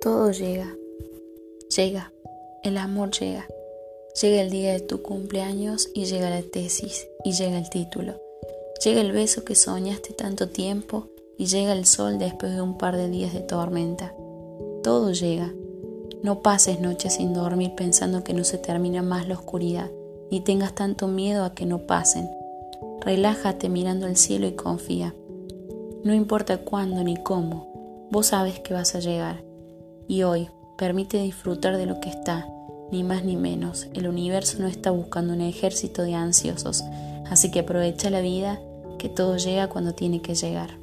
Todo llega, llega, el amor llega. Llega el día de tu cumpleaños y llega la tesis y llega el título. Llega el beso que soñaste tanto tiempo y llega el sol después de un par de días de tormenta. Todo llega. No pases noches sin dormir pensando que no se termina más la oscuridad, ni tengas tanto miedo a que no pasen. Relájate mirando al cielo y confía. No importa cuándo ni cómo, vos sabes que vas a llegar. Y hoy, permite disfrutar de lo que está, ni más ni menos. El universo no está buscando un ejército de ansiosos, así que aprovecha la vida, que todo llega cuando tiene que llegar.